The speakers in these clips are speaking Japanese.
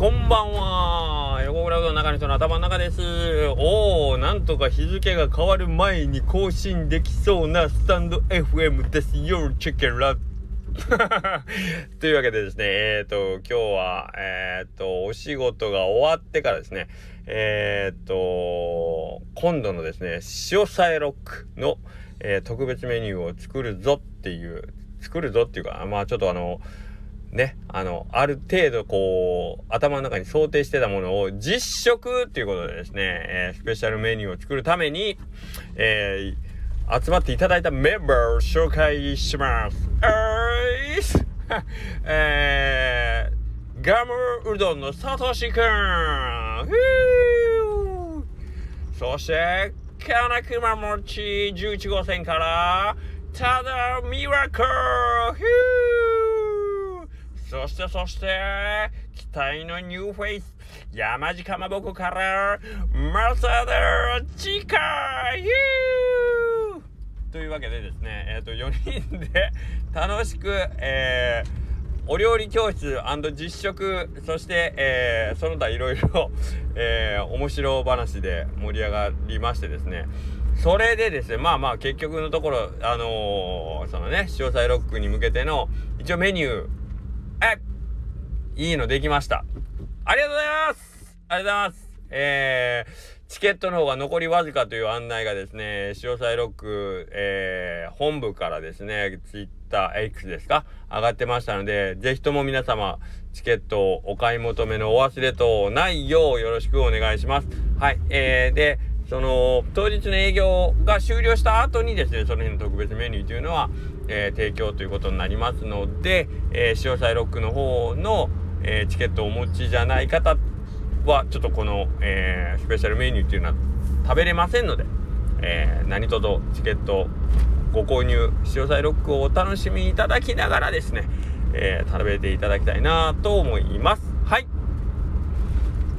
こんばんは。横クラウドの中の人の頭の中です。おー、なんとか日付が変わる前に更新できそうなスタンド FM ですよ。チェケラ。というわけでですね、えっ、ー、と、今日は、えっ、ー、と、お仕事が終わってからですね、えっ、ー、と、今度のですね、塩さえロックの、え特別メニューを作るぞっていう、作るぞっていうか、まあちょっとあの、ね、あの、ある程度こう、頭の中に想定してたものを実食っていうことでですね、えー、スペシャルメニューを作るために、えー、集まっていただいたメンバーを紹介します。えー、ガムうどんのさとしくん。そして、金熊餅11号線から、ただミラク。ルそしてそして、期待のニューフェイス、山地かまぼこから、マサダチカユーというわけでですね、えっ、ー、と、4人で楽しく、えー、お料理教室実食そして、えー、その他いろいろ、えー、面白話で盛り上がりましてですね。それでですねまあまあ結局のところあのー、そのね詳細ロックに向けての一応メニューいいのできました。ありがとうございますありがとうございますえー、チケットの方が残りわずかという案内がですね、詳細ロック、えー、本部からですね、ツイッター X ですか？上がってましたので、ぜひとも皆様、チケットをお買い求めのお忘れとないようよろしくお願いします。はい。えー、で、その、当日の営業が終了した後にですね、その日の特別メニューというのは、えー、提供ということになりますので、えー、詳細ロックの方の、えー、チケットをお持ちじゃない方はちょっとこの、えー、スペシャルメニューっていうのは食べれませんので、えー、何とぞチケットご購入詳細ロックをお楽しみいただきながらですね、えー、食べていただきたいなと思います。はい。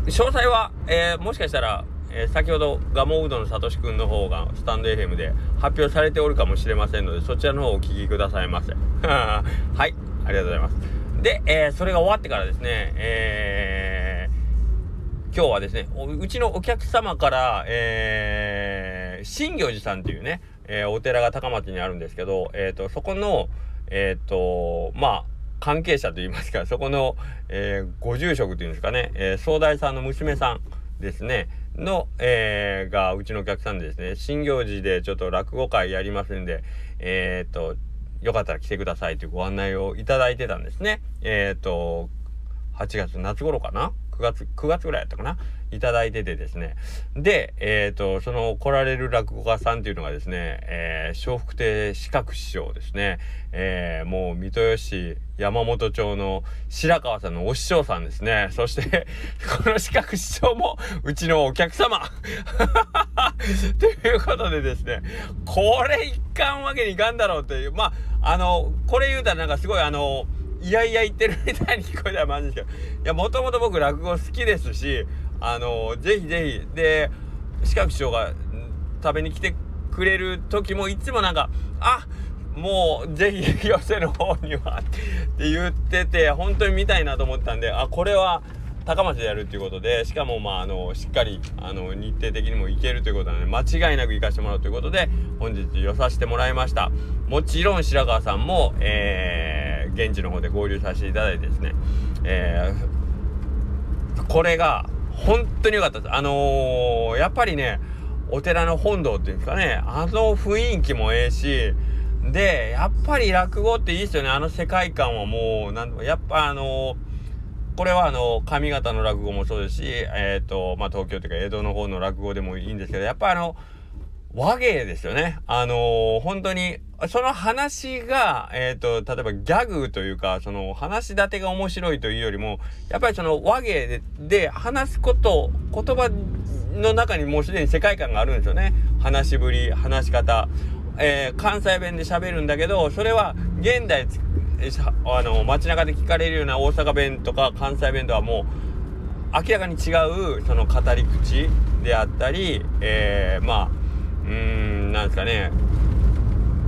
詳細は、えー、もしかしたらえー、先ほどガモうどんのさとしくんの方がスタンド FM で発表されておるかもしれませんのでそちらの方をお聞きくださいませ。はいありがとうございます。で、えー、それが終わってからですねえー、今日はですねうちのお客様から、えー、新行寺さんっていうね、え、お寺が高松にあるんですけど、えーと、そこのえっ、とまあ関係者といいますかそこの、え、ご住職というんですかね、えー、総大さんの娘さんですね。の、えー、がうちのお客さんでですね新行事でちょっと落語会やりますんでえっ、とよかったら来てくださいというご案内をいただいてたんですね。えっ、と8月夏頃かな？9月9月ぐらいやったかな？いただいててですね。でえっ、ー、とその来られる落語家さんっていうのがですね、えー、笑福亭四角師匠ですね、えー、もう三豊市山本町の白川さんのお師匠さんですね。そしてこの四角師匠もうちのお客様。ということでですねこれいかんわけにいかんだろうっていう。まああのこれ言うたらなんかすごいあのいやいや言ってるみたいに聞こえたらまずいですけど。いやもともと僕落語好きですしあのぜひぜひ。で四角師匠が食べに来てくれる時もいつもなんかあもうぜひ寄せの方にはって言ってて本当に見たいなと思ったんであこれは高松でやるっていうことでしかもまああのしっかりあの日程的にも行けるということなので間違いなく行かせてもらうということで本日寄させてもらいました。もちろん白川さんも、えー、現地の方で合流させていただいてですね、えー、これが本当に良かったです。あのー、やっぱりね、お寺の本堂っていうんですかね、あの雰囲気もええし、で、やっぱり落語っていいですよね。あの世界観はもう、なんやっぱあのー、これはあの、上方の落語もそうですし、えっ、ー、と、まあ、東京というか江戸の方の落語でもいいんですけど、やっぱあの、和芸ですよね。あのー、本当に、その話が、えっ、ー、と、例えばギャグというか、その話し立てが面白いというよりも、やっぱりその和芸でで話すこと、言葉の中にもうすでに世界観があるんですよね。話しぶり、話し方。えー、関西弁で喋るんだけど、それは現代、あの、街中で聞かれるような大阪弁とか関西弁とはもう、明らかに違う、その語り口であったり、えー、まあ、うーんなんですかね。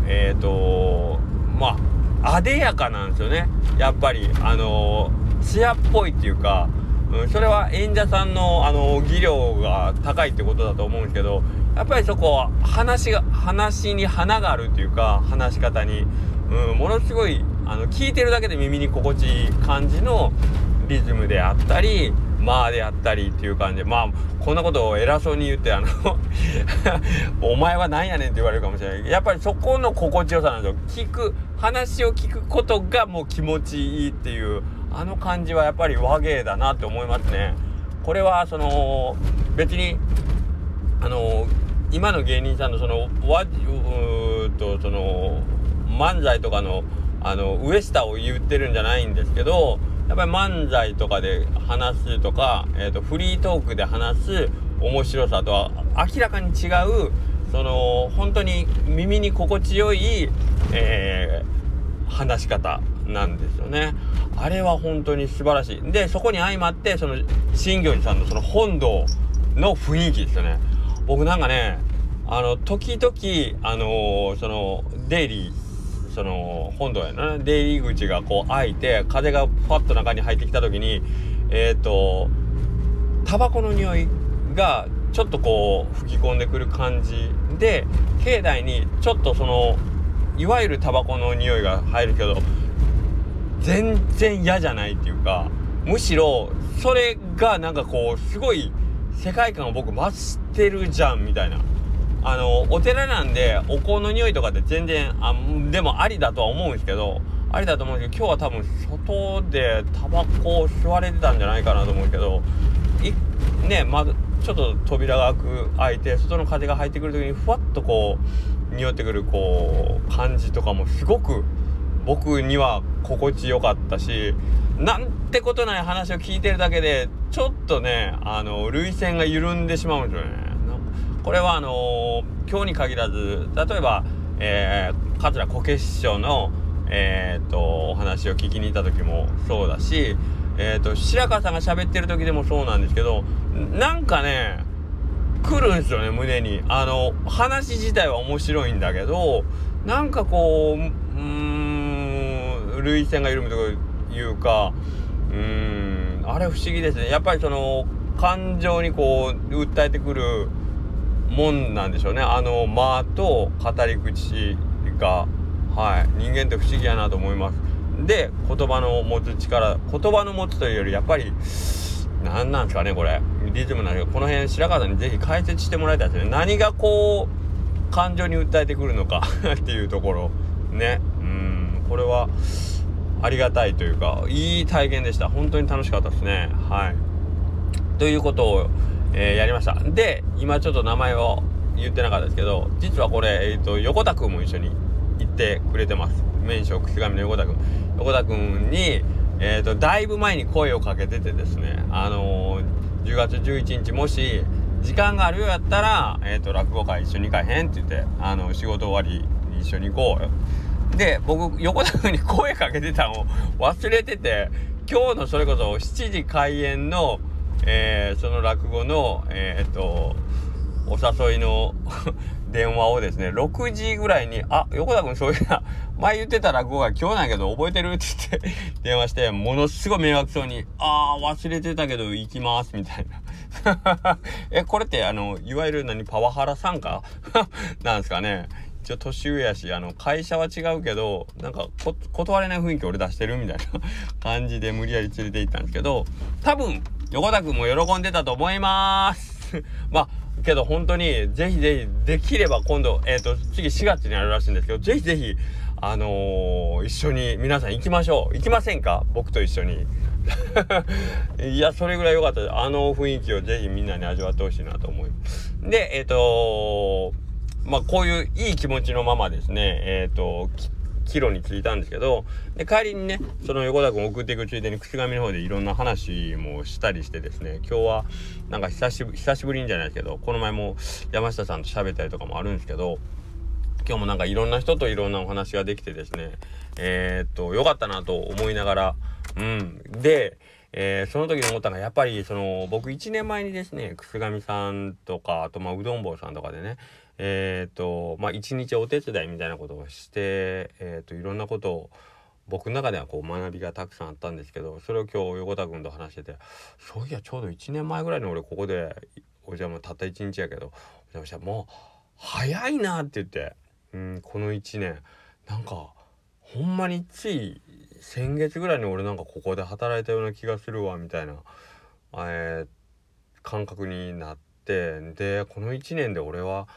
えっ、ー、とまああでやかなんですよね。やっぱりあの艶っぽいっていうかうん、それは演者さんのあの技量が高いってことだと思うんですけどやっぱりそこは話が話に花があるっていうか話し方に、うん、ものすごいあの聞いてるだけで耳に心地いい感じのリズムであったりまあであったりっていう感じ。でまあこんなことを偉そうに言ってあの お前は何やねんって言われるかもしれない。やっぱりそこの心地よさなんですよ。聞く話を聞くことがもう気持ちいいっていうあの感じはやっぱり和芸だなって思いますね。これはその別にあの今の芸人さんのそのわうとその漫才とかのあの上下を言ってるんじゃないんですけどやっぱり漫才とかで話すとか、えーと、フリートークで話す面白さとは明らかに違うその本当に耳に心地よい、えー、話し方なんですよね。あれは本当に素晴らしい。でそこに相まってその新行寺さんのその本堂の雰囲気ですよね。僕なんかねあの時々あのー、そのデイリーその本堂やな。出入り口がこう開いて風がパッと中に入ってきた時にえっ、ー、とタバコの匂いがちょっとこう吹き込んでくる感じで境内にちょっとそのいわゆるタバコの匂いが入るけど全然嫌じゃないっていうかむしろそれがなんかこうすごい世界観を僕増してるじゃんみたいな。あのお寺なんでお香の匂いとかって全然あでもありだとは思うんですけどありだと思うんですけど今日は多分外でタバコを吸われてたんじゃないかなと思うけどいねまずちょっと扉が開く開いて外の風が入ってくる時にふわっとこう匂ってくるこう感じとかもすごく僕には心地よかったしなんてことない話を聞いてるだけでちょっとねあの涙腺が緩んでしまうんですよね。これはあのー、今日に限らず例えば、えー、桂こけ師匠の、えーと、お話を聞きに行った時もそうだし、えーと、白川さんが喋ってる時でもそうなんですけどなんかね来るんですよね胸に。あの話自体は面白いんだけどなんかこううん涙腺が緩むというかうんあれ不思議ですね。やっぱりその感情にこう訴えてくるもんなんでしょうね。あの間と語り口がはい。人間って不思議やなと思います。で言葉の持つ力言葉の持つというよりやっぱり何なんですかねこれ。リズムなんですけどこの辺白川さんに是非解説してもらいたいですね。何がこう感情に訴えてくるのか っていうところ。ね。うん。これはありがたいというかいい体験でした。本当に楽しかったですね。はい。ということをえー、やりました。で今ちょっと名前を言ってなかったですけど実はこれ、えーと、横田君も一緒に行ってくれてます。麺匠口上の横田君。横田君に、えーと、だいぶ前に声をかけててですねあのー、10月11日もし時間があるようやったら、えーと、落語会一緒に行かへんって言ってあの仕事終わり一緒に行こうよ。で僕横田君に声かけてたのを忘れてて今日のそれこそ7時開演のえー、その落語の、えー、っと、お誘いの 電話をですね、6時ぐらいに、あ、横田君そういうな、前言ってた落語が今日なんやけど覚えてる？って言って 電話して、ものすごい迷惑そうに、あー、忘れてたけど行きます、みたいな。え、これってあの、いわゆる何、パワハラ参加？なんですかね。一応年上やし、あの、会社は違うけど、なんか断れない雰囲気俺出してるみたいな感じで無理やり連れて行ったんですけど、多分、横田くんも喜んでたと思います。まあけど本当にぜひぜひできれば今度えっ、ー、と次4月にあるらしいんですけどぜひぜひあのー、一緒に皆さん行きましょう。行きませんか？僕と一緒に。いやそれぐらい良かったあの雰囲気をぜひみんなに味わってほしいなと思いでえっ、ー、とまあこういういい気持ちのままですね。えっ、と帰路に着いたんですけど。で帰りにねその横田君送っていくついでに口上の方でいろんな話もしたりしてですね。今日はなんか久しぶり久しぶりんじゃないですけどこの前も山下さんと喋ったりとかもあるんですけど。今日もなんかいろんな人といろんなお話ができてですね。えー、っと良かったなと思いながら。うん。でえー、その時に思ったのがやっぱりその僕1年前にですね楠上さんとかあとまあうどん坊さんとかでねえっ、ー、とまあ一日お手伝いみたいなことをして、えーと、いろんなことを僕の中ではこう学びがたくさんあったんですけどそれを今日横田君と話しててそういやちょうど1年前ぐらいに俺ここでお邪魔たった1日やけどお邪魔したらもう早いなって言って、うん、この1年。なんかほんまについ先月ぐらいに俺なんかここで働いたような気がするわみたいな、えー、感覚になってでこの1年で俺は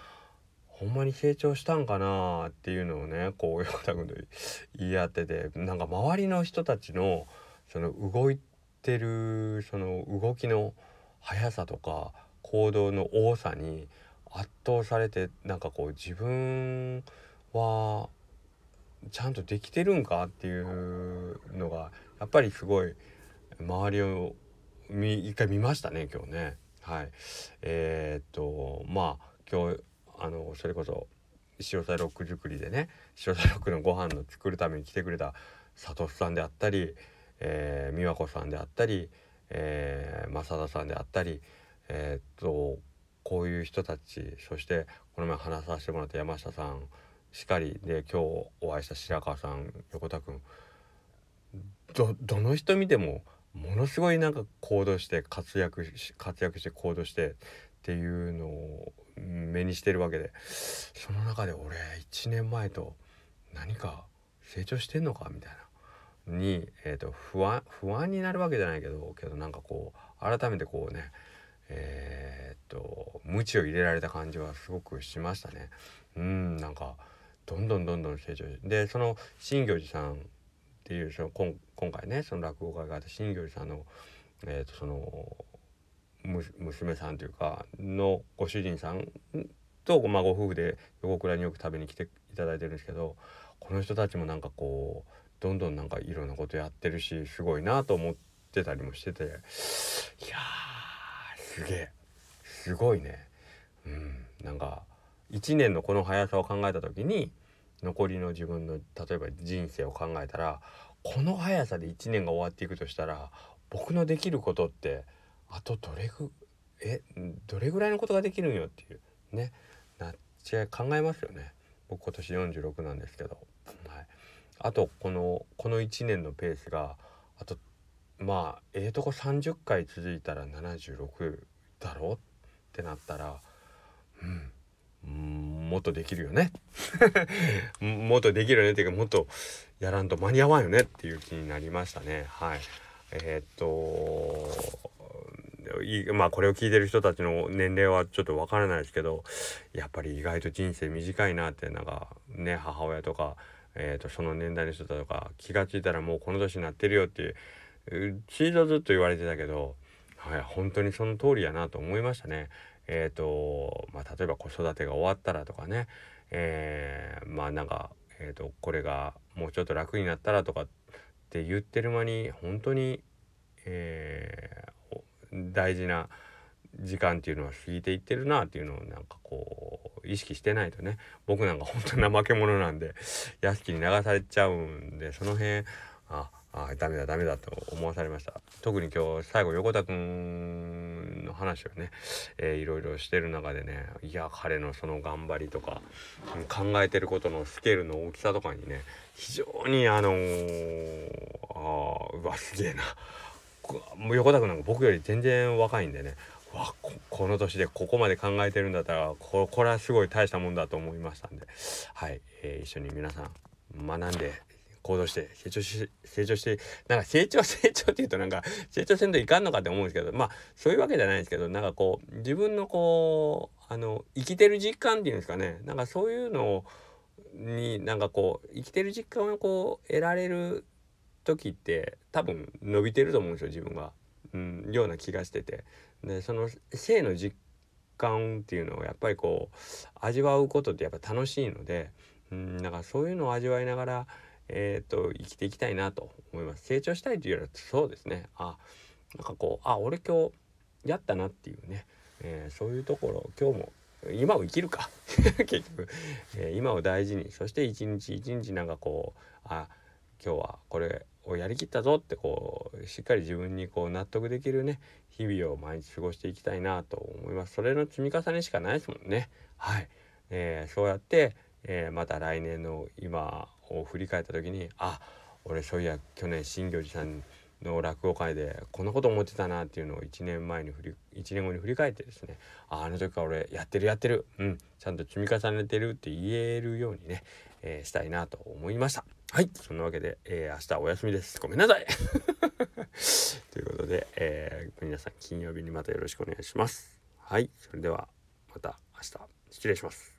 ほんまに成長したんかなっていうのをねこう横田君と言い合っててなんか周りの人たちのその動いてるその動きの速さとか行動の多さに圧倒されてなんかこう自分はちゃんとできてるんかっていうのがやっぱりすごい周りを一回見ましたね今日ね。はい、えー、っとまあ今日あのそれこそ塩菜ロック作りでね塩菜ロックのご飯の作るために来てくれた佐藤さんであったり、えー、美和子さんであったり、えー、正田さんであったりえー、っとこういう人たちそしてこの前話させてもらった山下さんしかりで今日お会いした白川さん横田君どどの人見てもものすごいなんか行動して活躍し活躍して行動してっていうのを目にしてるわけでその中で俺1年前と何か成長してんのかみたいなに、えーと、不安不安になるわけじゃないけどけどなんかこう改めてこうねえー、っと鞭を入れられた感じはすごくしましたね。うんなんかどんどんどんどん成長でその新行寺さんっていうその今今回ねその落語会があった新行寺さんの,、えー、とその娘さんというかのご主人さんと、まあ、ご夫婦で横倉によく食べに来ていただいてるんですけどこの人たちもなんかこうどんどんなんかいろんなことやってるしすごいなと思ってたりもしてていやすげえ。すごいね。うん。なんか1年のこの速さを考えた時に残りの自分の例えば人生を考えたらこの速さで1年が終わっていくとしたら僕のできることってあとどれぐえどれぐらいのことができるんよっていうね。なっちゃ考えますよね。僕今年46なんですけど、はい、あとこのこの1年のペースがあとまあええー、とこ30回続いたら76だろうってなったらうん。もっとできるよね。もっとできるよね。っていうかもっとやらんと間に合わんよねっていう気になりましたね。はい。えー、っとまあこれを聞いてる人たちの年齢はちょっとわからないですけどやっぱり意外と人生短いなってなんかね母親とか、えー、とその年代の人だとか気が付いたらもうこの年になってるよってチーズずっと言われてたけど、はい、本当にその通りやなと思いましたね。え、ー、とまあ例えば子育てが終わったらとかね、えー、まあなんか、えーとこれがもうちょっと楽になったらとかって言ってる間に本当に、えー、大事な時間っていうのは過ぎていってるなっていうのをなんかこう意識してないとね。僕なんか本当怠け者なんで 屋敷に流されちゃうんでその辺ああダメだダメだと思わされました。特に今日最後横田くんの話をね、えー、いろいろしてる中でねいや彼のその頑張りとか考えてることのスケールの大きさとかにね非常にあのー、あうわすげえな。横田君なんか僕より全然若いんでね。わこの年でここまで考えてるんだったらここれはすごい大したもんだと思いましたんで。はい、えー、一緒に皆さん学んで行動して成長し成長してなんか成長成長っていうとなんか成長せんといかんのかって思うんですけどまあそういうわけじゃないんですけどなんかこう自分のこうあの生きてる実感っていうんですかね。なんかそういうのになんかこう生きてる実感をこう得られる時って多分伸びてると思うんですよ自分は。うん、ような気がしてて。でその性の実感っていうのをやっぱりこう味わうことってやっぱ楽しいので、うん、なんかそういうのを味わいながらえーと、生きていきたいなと思います。成長したいというよりはそうですね。あなんかこうあ俺今日やったなっていうね、えー、そういうところ今日も今を生きるか。結局、えー、今を大事に。そして一日一日なんかこうあ今日はこれをやりきったぞってこうしっかり自分にこう納得できるね日々を毎日過ごしていきたいなと思います。それの積み重ねしかないですもんね。はい、えー、そうやって、えー、また来年の今を振り返った時にあ俺そういや去年新行寺さんの落語会でこんなこと思ってたなっていうのを1年前に振り1年後に振り返ってですねああの時から俺やってるやってる。うん。ちゃんと積み重ねてるって言えるようにね、えー、したいなと思いました。はい。そんなわけで、えー、明日お休みです。ごめんなさい。ということで、えー、皆さん金曜日にまたよろしくお願いします。はい。それではまた明日。失礼します。